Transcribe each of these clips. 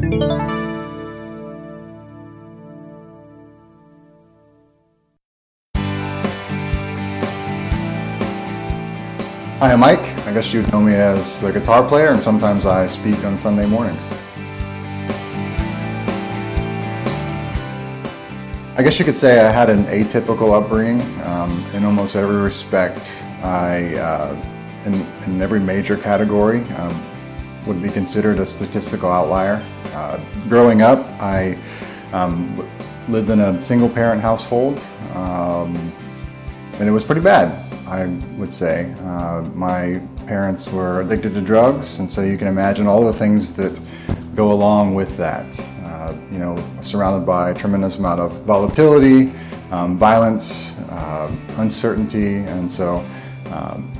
Hi, I'm Mike. I guess you'd know me as the guitar player, and sometimes I speak on Sunday mornings. I guess you could say I had an atypical upbringing. Um, in almost every respect, I, uh, in, in, every major category, um, would be considered a statistical outlier. Uh, growing up, I um, lived in a single parent household, um, and it was pretty bad. I would say. Uh, my parents were addicted to drugs, and so you can imagine all the things that go along with that. Uh, you know, surrounded by a tremendous amount of volatility, um, violence, uh, uncertainty, and so um,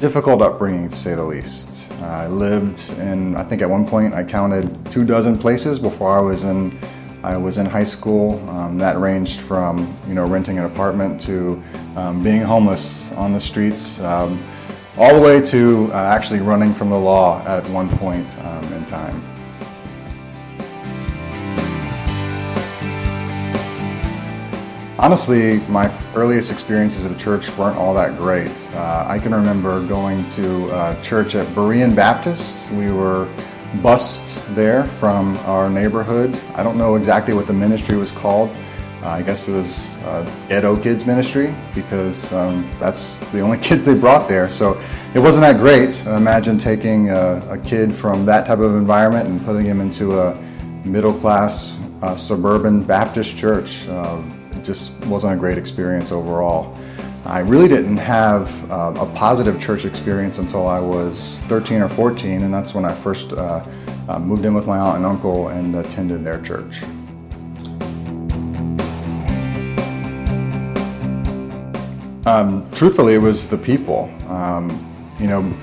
difficult upbringing to say the least. I lived in, I think at one point I counted two dozen places before I was in I was in high school. Um, that ranged from you know renting an apartment to um, being homeless on the streets, um, all the way to uh, actually running from the law at one point um, in time. Honestly, my earliest experiences at church weren't all that great. Uh, I can remember going to uh, church at Berean Baptist. We were bust there from our neighborhood. I don't know exactly what the ministry was called. Uh, I guess it was uh, Ghetto Kids Ministry because um, that's the only kids they brought there. So it wasn't that great. Imagine taking a, a kid from that type of environment and putting him into a middle class uh, suburban Baptist church. Uh, it just wasn't a great experience overall. I really didn't have uh, a positive church experience until I was 13 or 14, and that's when I first uh, uh, moved in with my aunt and uncle and attended their church. Um, truthfully, it was the people. Um, you know,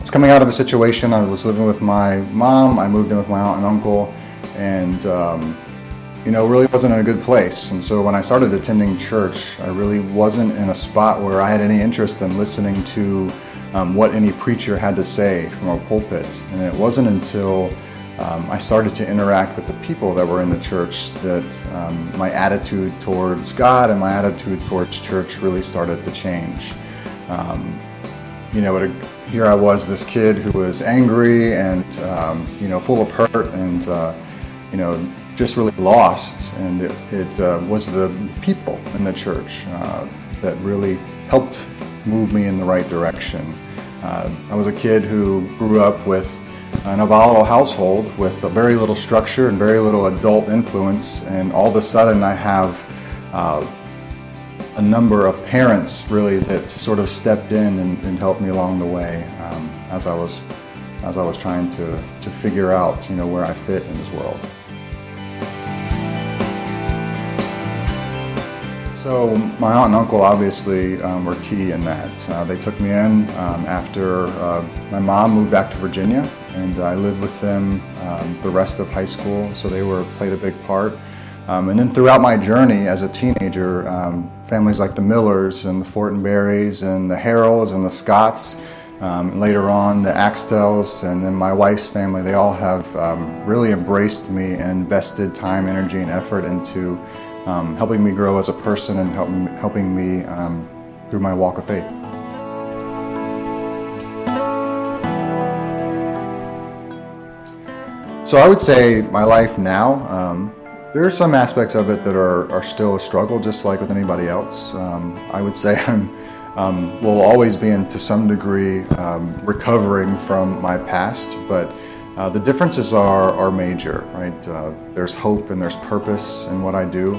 it's coming out of a situation. I was living with my mom. I moved in with my aunt and uncle, and um, you know, really wasn't in a good place. And so when I started attending church, I really wasn't in a spot where I had any interest in listening to um, what any preacher had to say from a pulpit. And it wasn't until um, I started to interact with the people that were in the church that um, my attitude towards God and my attitude towards church really started to change. Um, you know, a, here I was, this kid who was angry and, um, you know, full of hurt and, uh, you know, just really lost. And it, it uh, was the people in the church uh, that really helped move me in the right direction. Uh, I was a kid who grew up with an a volatile household with very little structure and very little adult influence, and all of a sudden I have uh, a number of parents really that sort of stepped in and, and helped me along the way um, as I was as I was trying to to figure out you know where I fit in this world. So my aunt and uncle obviously um, were key in that. Uh, they took me in um, after uh, my mom moved back to Virginia, and I lived with them um, the rest of high school. So they were played a big part. Um, and then throughout my journey as a teenager, um, families like the Millers and the Fortenberrys and the Harrells and the Scotts, um, later on the Axtells, and then my wife's family, they all have really embraced me and invested time, energy, and effort into um, helping me grow as a person and help, helping me um, through my walk of faith. So I would say my life now, um, there are some aspects of it that are, are still a struggle, just like with anybody else. Um, I would say I'm um, will always be in to some degree um, recovering from my past, but uh, the differences are, are major, right? Uh, there's hope and there's purpose in what I do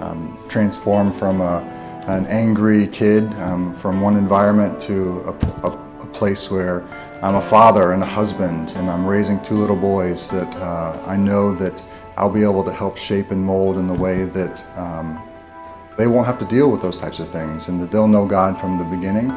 um, transformed from a, an angry kid um, from one environment to a, a, a, place where I'm a father and a husband and I'm raising two little boys that uh, I know that I'll be able to help shape and mold in the way that um, they won't have to deal with those types of things and that they'll know God from the beginning.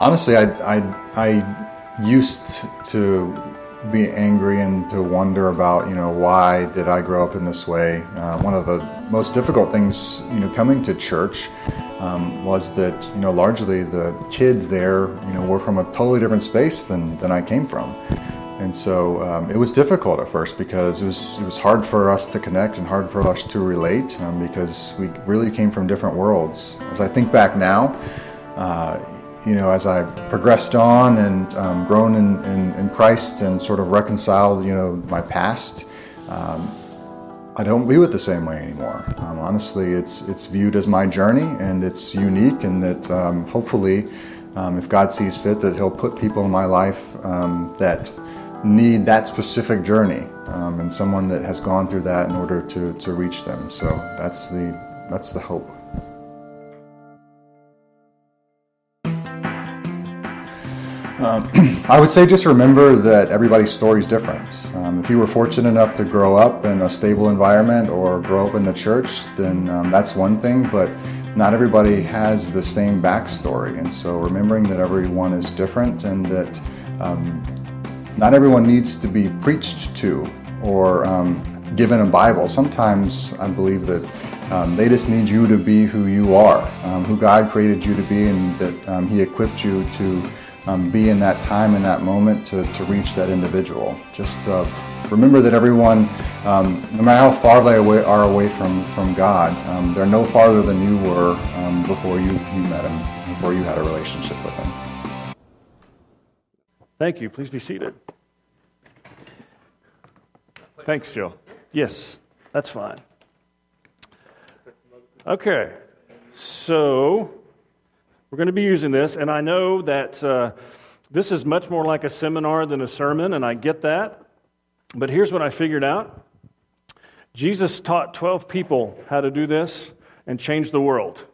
Honestly, I, I, I used to be angry and to wonder about, you know, why did I grow up in this way? Uh, one of the most difficult things, you know, coming to church um, was that you know largely the kids there you know were from a totally different space than, than I came from. And so um, it was difficult at first because it was, it was hard for us to connect and hard for us to relate um, because we really came from different worlds. As I think back now, uh, you know, as I've progressed on and um, grown in, in, in, Christ and sort of reconciled, you know, my past, um, I don't view it the same way anymore. Um, honestly, it's it's viewed as my journey and it's unique, and that um, hopefully, if God sees fit, that He'll put people in my life that need that specific journey um, and someone that has gone through that in order to, to reach them. So that's the that's the hope. Um, I would say just remember that everybody's story is different. Um, if you were fortunate enough to grow up in a stable environment or grow up in the church, then um, that's one thing, but not everybody has the same backstory. And so remembering that everyone is different and that um, not everyone needs to be preached to or um, given a Bible. Sometimes I believe that um, they just need you to be who you are, um, who God created you to be, and that um, He equipped you to um, be in that time, in that moment, to, to reach that individual. Just uh, remember that everyone, um, no matter how far they are away from, from God, they're no farther than you were before you, you met Him, before you had a relationship with Him. Thank you. Please be seated. Thanks, Jill. Yes, that's fine. Okay, so we're going to be using this, and I know that uh, this is much more like a seminar than a sermon, and I get that. But here's what I figured out Jesus taught 12 people how to do this and change the world.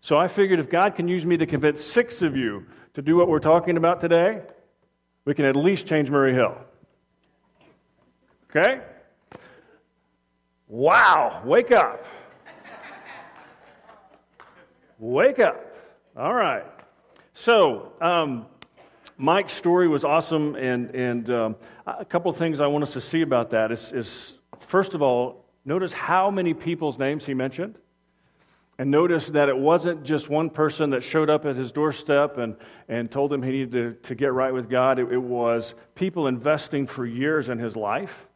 So I figured if God can use me to convince six of you to do what we're talking about today, we can at least change Murray Hill. Okay? Wow, wake up. wake up. All right. So, um, Mike's story was awesome, and, and um, a couple of things I want us to see about that is, is first of all, notice how many people's names he mentioned. And notice that it wasn't just one person that showed up at his doorstep and, and told him he needed to, to get right with God. It, it was people investing for years in his life.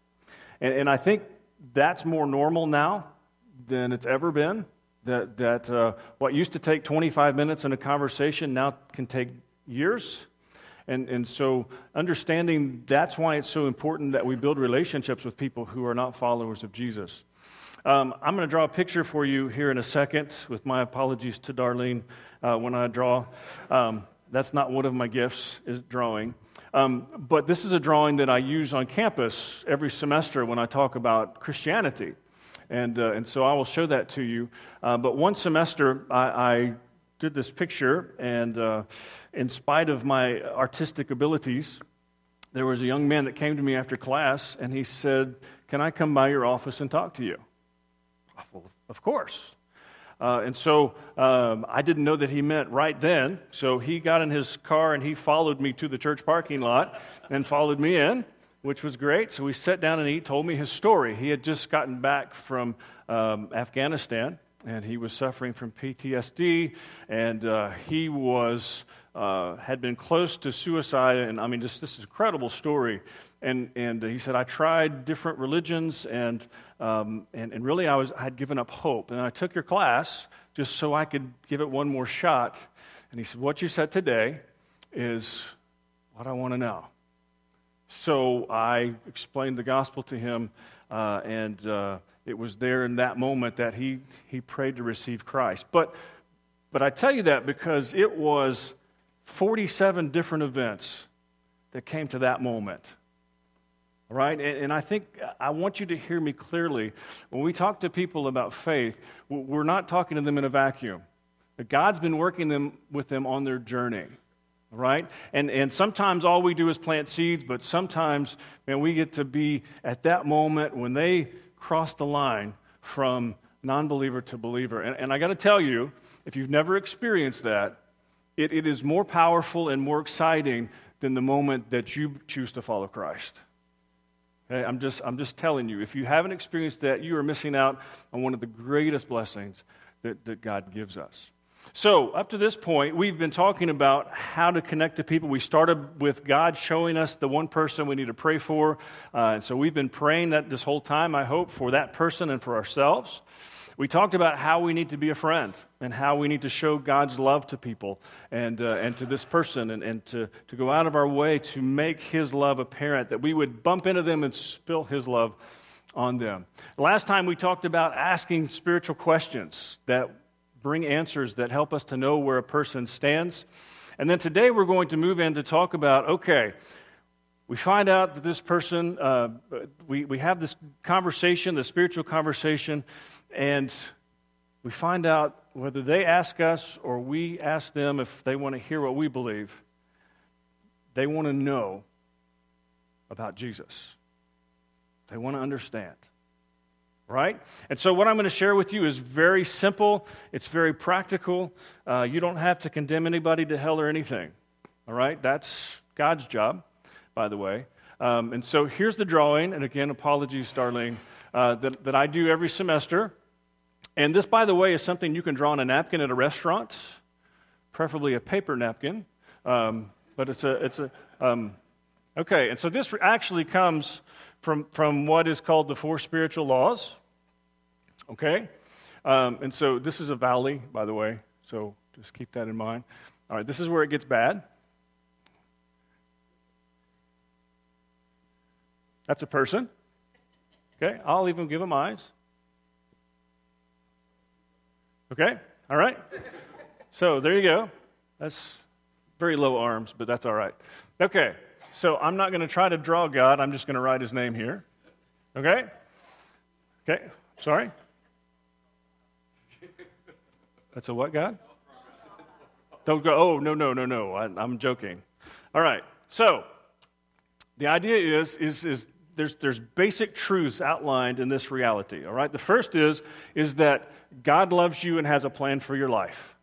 And, and I think that's more normal now than it's ever been. That, that uh, what used to take 25 minutes in a conversation now can take years. And, and so, understanding that's why it's so important that we build relationships with people who are not followers of Jesus. Um, I'm going to draw a picture for you here in a second, with my apologies to Darlene uh, when I draw. Um, that's not one of my gifts, is drawing. Um, but this is a drawing that I use on campus every semester when I talk about Christianity. And, uh, and so I will show that to you. Uh, but one semester, I, I, did this picture, and uh, in spite of my artistic abilities, there was a young man that came to me after class, and he said, Can I come by your office and talk to you? Well, of course. Uh, and so um, I didn't know that he meant right then. So he got in his car and he followed me to the church parking lot and followed me in, which was great. So we sat down and he told me his story. He had just gotten back from um, Afghanistan and he was suffering from PTSD and uh, he was. Uh, had been close to suicide, and I mean, just this is incredible story. And, and he said, I tried different religions, and, um, and, and really I, was, I had given up hope. And I took your class just so I could give it one more shot. And he said, What you said today is what I want to know. So I explained the gospel to him, uh, and uh, it was there in that moment that he, he prayed to receive Christ. But, but I tell you that because it was 47 different events that came to that moment right? And, and, I think I want you to hear me clearly. When we talk to people about faith, we're not talking to them in a vacuum. God's been working them, with them on their journey, right? And, and sometimes all we do is plant seeds, but sometimes, man, we get to be at that moment when they cross the line from non believer to believer. And, and I got to tell you, if you've never experienced that, it, it is more powerful and more exciting than the moment that you choose to follow Christ. Okay, I'm, just, I'm just telling you, if you haven't experienced that, you are missing out on one of the greatest blessings that, that God gives us. So, up to this point, we've been talking about how to connect to people. We started with God showing us the one person we need to pray for. Uh, and so, we've been praying that this whole time, I hope, for that person and for ourselves. We talked about how we need to be a friend and how we need to show God's love to people and, uh, and to this person and, and to, to go out of our way to make His love apparent, that we would bump into them and spill His love on them. Last time we talked about asking spiritual questions that bring answers that help us to know where a person stands. And then today we're going to move in to talk about okay, we find out that this person, uh, we, we have this conversation, the spiritual conversation, and we find out whether they ask us or we ask them if they want to hear what we believe. They want to know about Jesus, they want to understand right? And so, what I'm going to share with you is very simple, it's very practical. Uh, you don't have to condemn anybody to hell or anything, all right? That's God's job, by the way. Um, and so, here's the drawing, and again, apologies, Darlene, uh, that, that I do every semester. And this, by the way, is something you can draw on a napkin at a restaurant, preferably a paper napkin. Um, but it's a, it's a, um, okay, and so this actually comes from, from what is called the four spiritual laws. Okay? Um, and so this is a valley, by the way, so just keep that in mind. All right, this is where it gets bad. That's a person. Okay, I'll even give them eyes. Okay, all right. So there you go. That's very low arms, but that's all right. Okay, so I'm not going to try to draw God. I'm just going to write his name here. Okay? Okay, sorry. That's a what, God? Don't go, oh, no, no, no, no. I, I'm joking. All right. So, the idea is, is, is there's, there's basic truths outlined in this reality. All right. The first is, is that God loves you and has a plan for your life.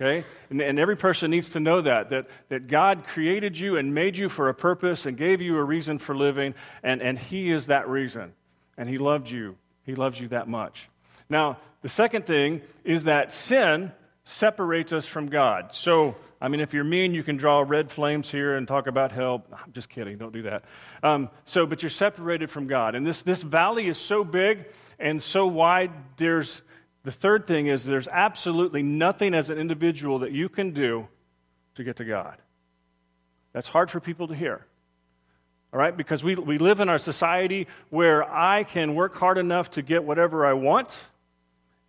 Okay? And, and every person needs to know that, that, that God created you and made you for a purpose and gave you a reason for living, and, and He is that reason. And He loved you. He loves you that much. Now, the second thing is that sin separates us from God. So, I mean, if you're mean, you can draw red flames here and talk about hell. I'm just kidding. Don't do that. Um, so, but you're separated from God. And this, this valley is so big and so wide. There's the third thing is there's absolutely nothing as an individual that you can do to get to God. That's hard for people to hear. All right? Because we, we live in our society where I can work hard enough to get whatever I want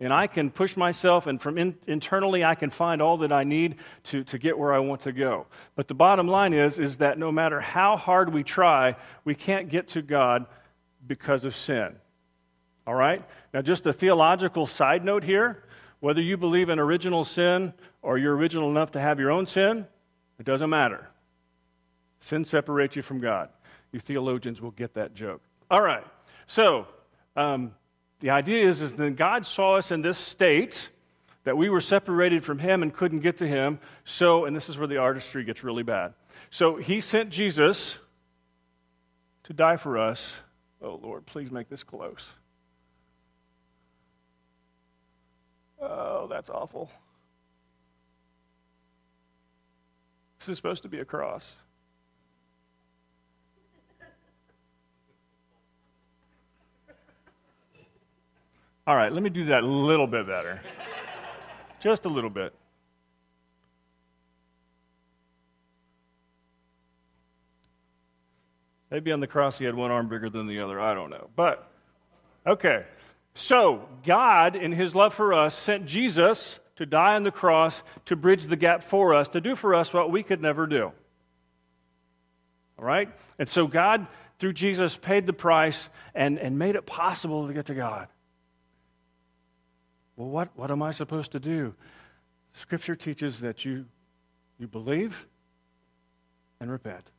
and I can push myself, and from in, internally, I can find all that I need to, to get where I want to go. But the bottom line is, is that no matter how hard we try, we can't get to God because of sin. All right? Now, just a theological side note here whether you believe in original sin or you're original enough to have your own sin, it doesn't matter. Sin separates you from God. You theologians will get that joke. All right. So, um, the idea is, is that God saw us in this state that we were separated from Him and couldn't get to Him. So, and this is where the artistry gets really bad. So He sent Jesus to die for us. Oh, Lord, please make this close. Oh, that's awful. This is supposed to be a cross. All right, let me do that a little bit better. Just a little bit. Maybe on the cross he had one arm bigger than the other. I don't know. But, okay. So, God, in his love for us, sent Jesus to die on the cross to bridge the gap for us, to do for us what we could never do. All right? And so, God, through Jesus, paid the price and, and made it possible to get to God. Well, what, what am I supposed to do? Scripture teaches that you, you believe and repent.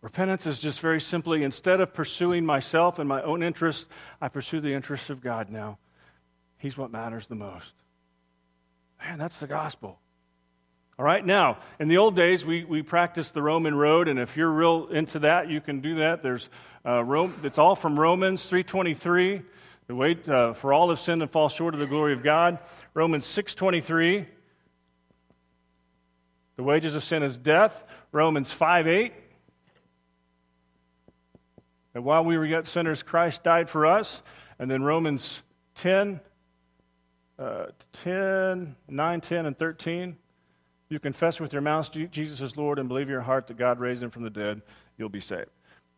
Repentance is just very simply instead of pursuing myself and my own interests, I pursue the interests of God now. He's what matters the most. Man, that's the gospel. All right, now, in the old days, we, we practiced the Roman road, and if you're real into that, you can do that. There's uh, Rome, it's all from Romans 3.23. The weight uh, for all have sinned and fall short of the glory of God. Romans 6:23. The wages of sin is death. Romans 5 8. That while we were yet sinners, Christ died for us. And then Romans 10, uh, 10, 9, 10, and 13. You confess with your mouth Jesus is Lord and believe in your heart that God raised him from the dead, you'll be saved.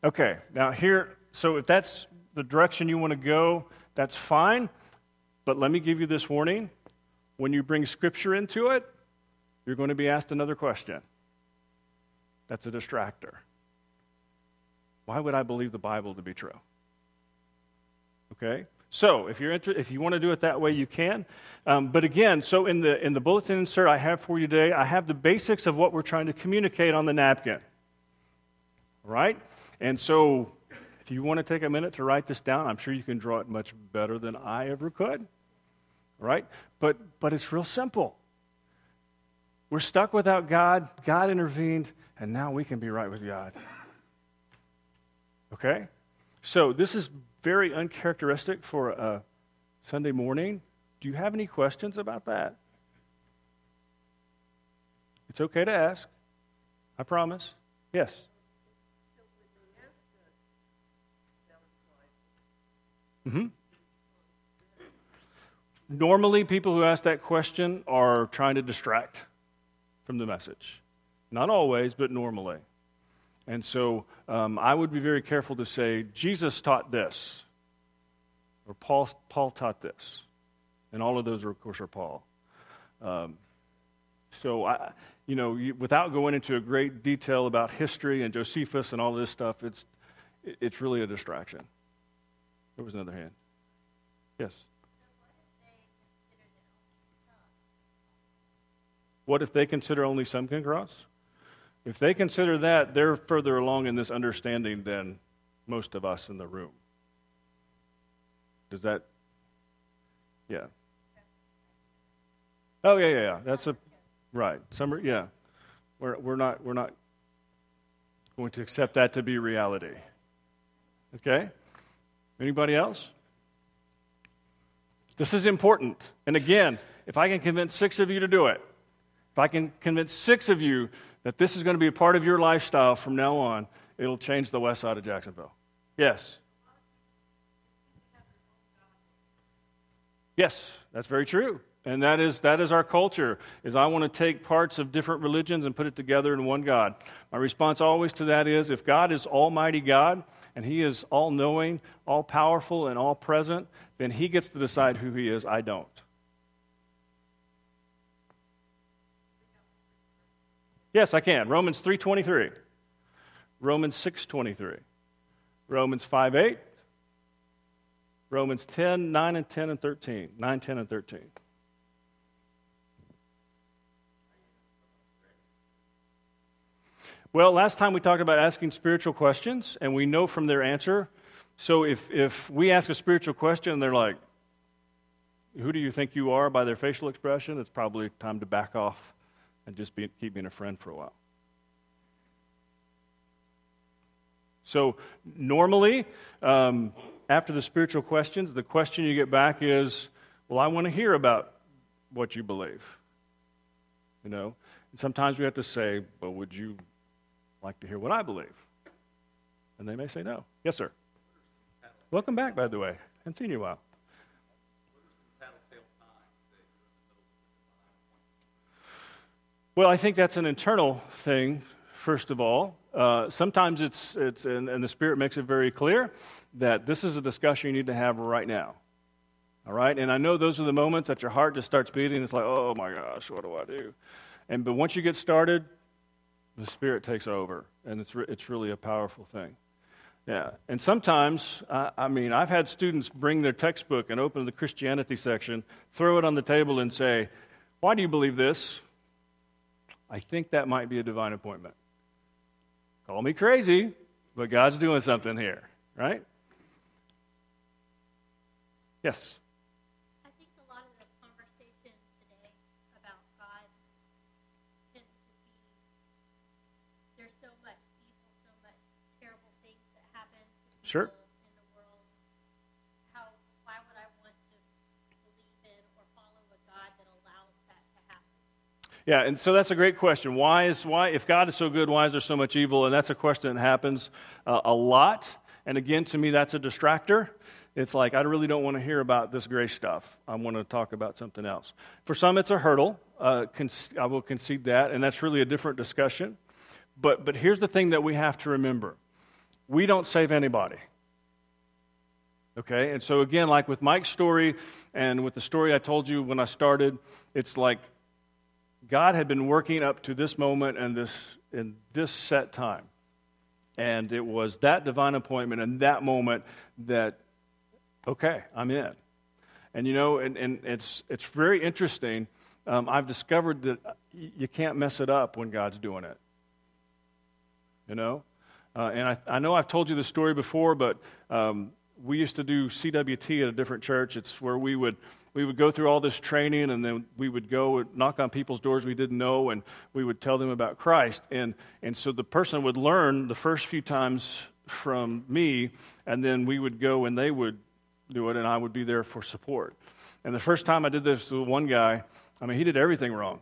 Okay, now here, so if that's the direction you want to go, that's fine. But let me give you this warning. When you bring Scripture into it, you're going to be asked another question. That's a distractor. Why would I believe the Bible to be true? Okay? So, if you're inter- if you want to do it that way, you can. Um, but again, so in the in the bulletin insert I have for you today, I have the basics of what we're trying to communicate on the napkin. Right? And so, if you want to take a minute to write this down, I'm sure you can draw it much better than I ever could. Right? But but it's real simple. We're stuck without God. God intervened, and now we can be right with God. Okay? So, this is very uncharacteristic for a Sunday morning. Do you have any questions about that? It's okay to ask. I promise. Yes. Mm-hmm. Normally, people who ask that question are trying to distract from the message. Not always, but normally. And so um, I would be very careful to say, Jesus taught this, or Paul, Paul taught this. And all of those, are, of course, are Paul. Um, so, I, you know, you, without going into a great detail about history and Josephus and all this stuff, it's, it's really a distraction. There was another hand. Yes. What if they consider only some can cross? If they consider that, they're further along in this understanding than most of us in the room. Does that? Yeah. Oh yeah, yeah, yeah. That's a right. Some, yeah. We're we're not we're not going to accept that to be reality. Okay. Anybody else? This is important. And again, if I can convince six of you to do it, if I can convince six of you that this is going to be a part of your lifestyle from now on, it'll change the west side of Jacksonville. Yes. Yes, that's very true. And that is, that is our culture, is I want to take parts of different religions and put it together in one God. My response always to that is, if God is Almighty God, and He is all-knowing, all-powerful, and all-present, then He gets to decide who He is. I don't. Yes, I can. Romans 3:23. Romans 6:23. Romans 5:8. Romans 10, 9 and 10 and 13. 9, 10 and 13. Well, last time we talked about asking spiritual questions, and we know from their answer. So if, if we ask a spiritual question and they're like, Who do you think you are by their facial expression? It's probably time to back off and just be, keep being a friend for a while. So, normally, um, after the spiritual questions, the question you get back is, Well, I want to hear about what you believe. You know? And sometimes we have to say, But would you like to hear what I believe? And they may say no. Yes, sir. Welcome back, by the way. Haven't seen you in a while. Well, I think that's an internal thing, first of all. Uh, sometimes it's, it's and, and, the Spirit makes it very clear that this is a discussion you need to have right now. All right? And I know those are the moments that your heart just starts beating. It's like, oh my gosh, what do I do? And but once you get started, the Spirit takes over, and it's, re- it's really a powerful thing. Yeah. And sometimes, uh, I mean, I've had students bring their textbook and open the Christianity section, throw it on the table, and say, Why do you believe this? I think that might be a divine appointment. Call me crazy, but God's doing something here, right? Yes. sure. Yeah, and so that's a great question. Why is why if God is so good, why is there so much evil? And that's a question that happens uh, a lot. And again, to me, that's a distractor. It's like I really don't want to hear about this grace stuff. I want to talk about something else. For some, it's a hurdle. Uh, con- I will concede that, and that's really a different discussion. But but here's the thing that we have to remember: we don't save anybody. Okay, and so again, like with Mike's story and with the story I told you when I started, it's like God had been working up to this moment and this in this set time. And it was that divine appointment and that moment that, okay, I'm in. And you know, and, and it's, it's very interesting. Um, I've discovered that you can't mess it up when God's doing it. You know? Uh, and I, I know I've told you the story before, but um, we used to do CWT at a different church. It's where we would we would go through all this training and then we would go and knock on people's doors we didn't know and we would tell them about Christ. And, and so the person would learn the first few times from me, and then we would go and they would do it, and I would be there for support. And the first time I did this to one guy, I mean, he did everything wrong.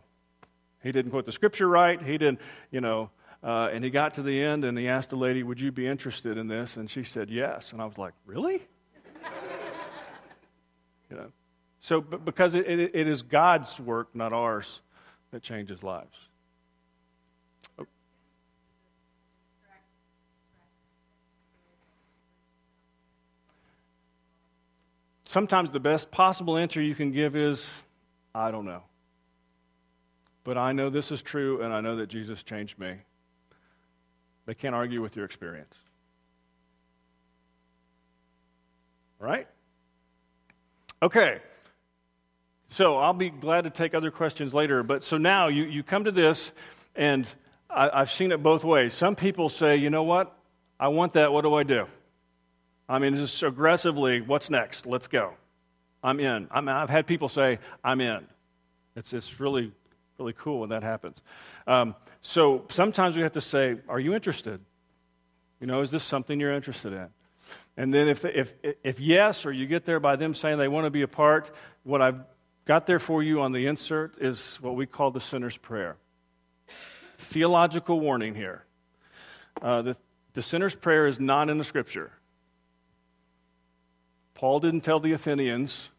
He didn't quote the scripture right. He didn't, you know, uh, and he got to the end and he asked the lady, Would you be interested in this? And she said, Yes. And I was like, Really? you know. So, because it, it, it is God's work, not ours, that changes lives. Sometimes the best possible answer you can give is, I don't know. But I know this is true, and I know that Jesus changed me. They can't argue with your experience. All right? Okay. So I'll be glad to take other questions later. But so now you, you come to this, and I, I've seen it both ways. Some people say, you know what? I want that. What do I do? I mean, just aggressively, what's next? Let's go. I'm in. i have had people say, I'm in. It's, it's really, really cool when that happens. Um, so sometimes we have to say, Are you interested? You know, is this something you're interested in? And then if, if, if yes, or you get there by them saying they want to be a part, what I've got there for you on the insert is what we call the sinner's prayer. Theological warning here. Uh, the, the sinner's prayer is not in the scripture. Paul didn't tell the Athenians,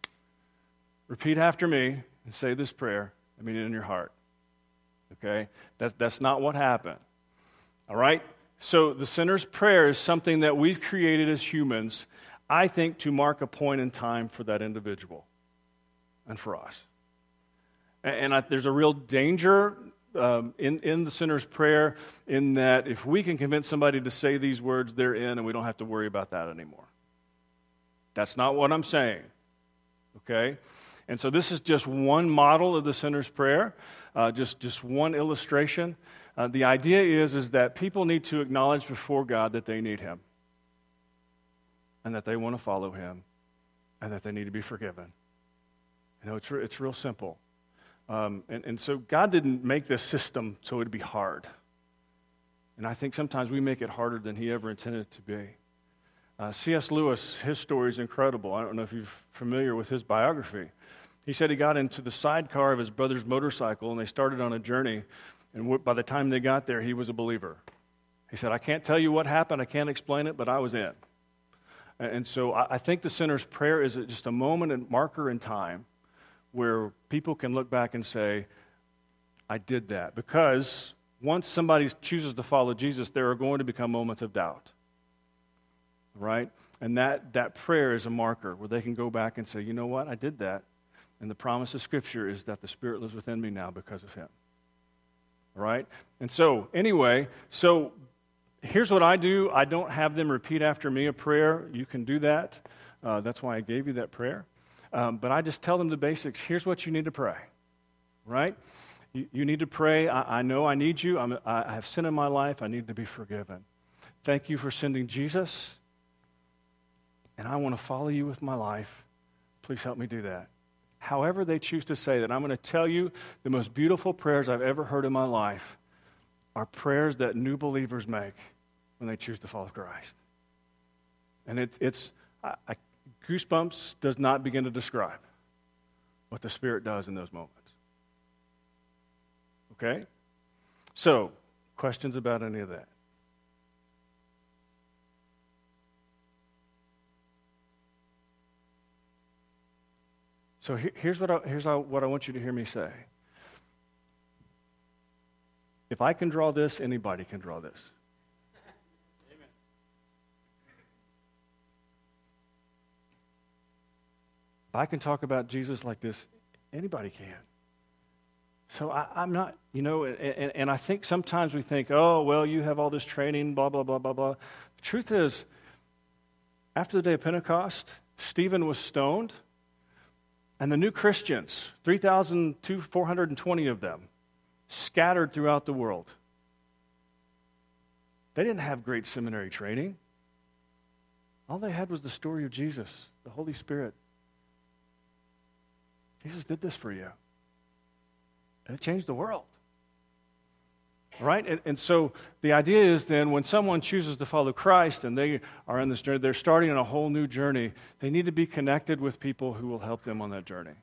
repeat after me and say this prayer. I mean it in your heart. Okay? That's, that's not what happened. All right? So the sinner's prayer is something that we've created as humans, I think, to mark a point in time for that individual and for us. And, I, there's a real danger um, in, in the sinner's prayer in that if we can convince somebody to say these words, they're in, and we don't have to worry about that anymore. That's not what I'm saying. Okay? And so this is just one model of the sinner's prayer, uh, just, just one illustration. Uh, the idea is, is that people need to acknowledge before God that they need Him and that they want to follow Him and that they need to be forgiven. You know, it's, re- it's real simple. Um, and, and so God didn't make this system so it'd be hard. And I think sometimes we make it harder than He ever intended it to be. Uh, C.S. Lewis, his story is incredible. I don't know if you're familiar with his biography. He said he got into the sidecar of his brother's motorcycle and they started on a journey. And by the time they got there, he was a believer. He said, I can't tell you what happened, I can't explain it, but I was in. And so I think the sinner's prayer is just a moment and marker in time where people can look back and say, I did that. Because once somebody chooses to follow Jesus, there are going to become moments of doubt. Right? And that, that prayer is a marker where they can go back and say, you know what? I did that. And the promise of Scripture is that the Spirit lives within me now because of Him. All right? And so, anyway, so here's what I do I don't have them repeat after me a prayer. You can do that. Uh, that's why I gave you that prayer. Um, but I just tell them the basics. Here's what you need to pray, right? You, you need to pray. I, I know I need you. I'm, I have sin in my life. I need to be forgiven. Thank you for sending Jesus. And I want to follow you with my life. Please help me do that. However, they choose to say that, I'm going to tell you the most beautiful prayers I've ever heard in my life are prayers that new believers make when they choose to follow Christ. And it, it's, I, I Goosebumps does not begin to describe what the Spirit does in those moments. Okay? So, questions about any of that? So here's, what I, here's what I want you to hear me say. If I can draw this, anybody can draw this. If I can talk about Jesus like this, anybody can. So I, am not, you know, and, and I think sometimes we think, oh, well, you have all this training, blah, blah, blah, blah, blah. The truth is, after the day of Pentecost, Stephen was stoned, and the new Christians, 3,420 of them, scattered throughout the world. They didn't have great seminary training. All they had was the story of Jesus, the Holy Spirit. Jesus did this for you. And it changed the world. Right? And, and, so the idea is then when someone chooses to follow Christ and they are on this journey, they're starting on a whole new journey, they need to be connected with people who will help them on that journey.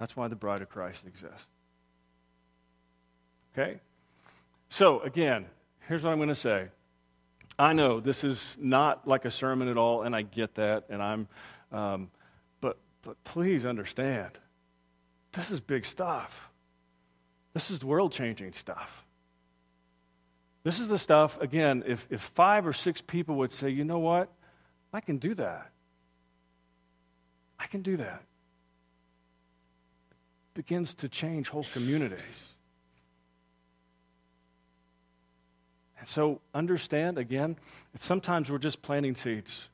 That's why the bride of Christ exists. Okay? So, again, here's what I'm going to say. I know this is not like a sermon at all, and I get that, and I'm, um, but, but please understand this is big stuff. This is world changing stuff. This is the stuff, again, if, if five or six people would say, you know what, I can do that. I can do that. It begins to change whole communities. And so understand, again, sometimes we're just planting seeds.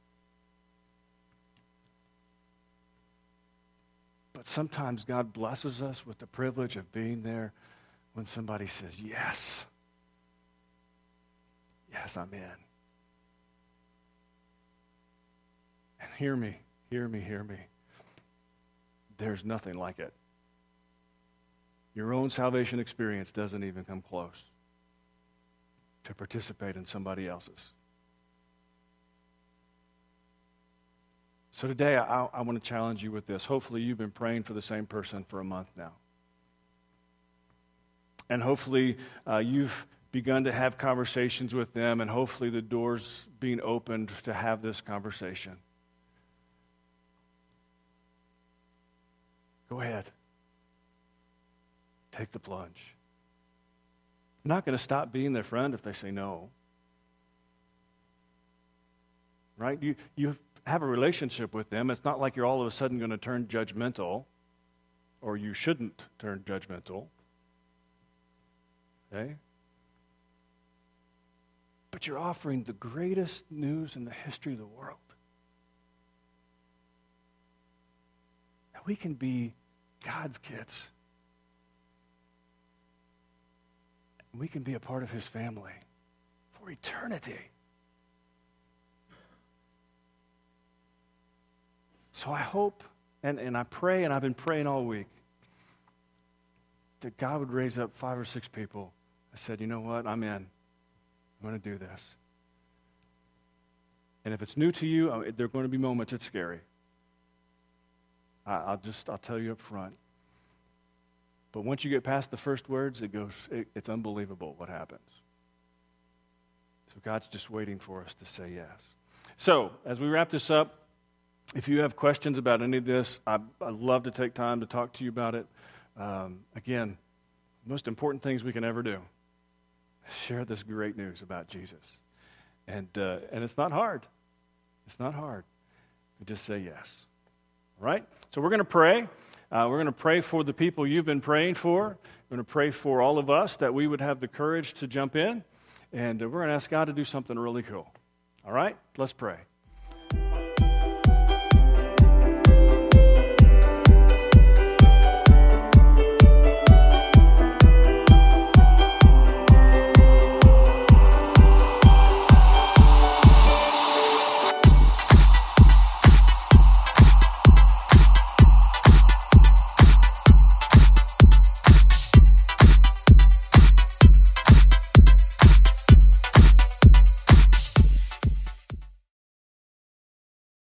But sometimes God blesses us with the privilege of being there when somebody says, Yes. Yes, I'm in. And hear me, hear me, hear me. There's nothing like it. Your own salvation experience doesn't even come close to participate in somebody else's. So today, I, I want to challenge you with this. Hopefully, you've been praying for the same person for a month now. And hopefully, uh, you've begun to have conversations with them, and hopefully, the door's being opened to have this conversation. Go ahead. Take the plunge. I'm not going to stop being their friend if they say no. Right? You, you have a relationship with them. It's not like you're all of a sudden going to turn judgmental, or you shouldn't turn judgmental. Okay? But you're offering the greatest news in the history of the world. That we can be God's kids. We can be a part of his family for eternity. So I hope and, and I pray, and I've been praying all week, that God would raise up five or six people. I said, you know what? I'm in. I'm going to do this. And if it's new to you, uh, there are going to be moments it's scary. I, will just, I'll tell you up front. But once you get past the first words, it goes, it, it's unbelievable what happens. So God's just waiting for us to say yes. So, as we wrap this up, if you have questions about any of this, I, would love to take time to talk to you about it. Um, again, most important things we can ever do share this great news about Jesus. And, uh, and it's not hard. It's not hard. We just say yes. All right? So we're going to pray. Uh, we're going to pray for the people you've been praying for. We're going to pray for all of us that we would have the courage to jump in. And we're going to ask God to do something really cool. All right? Let's pray.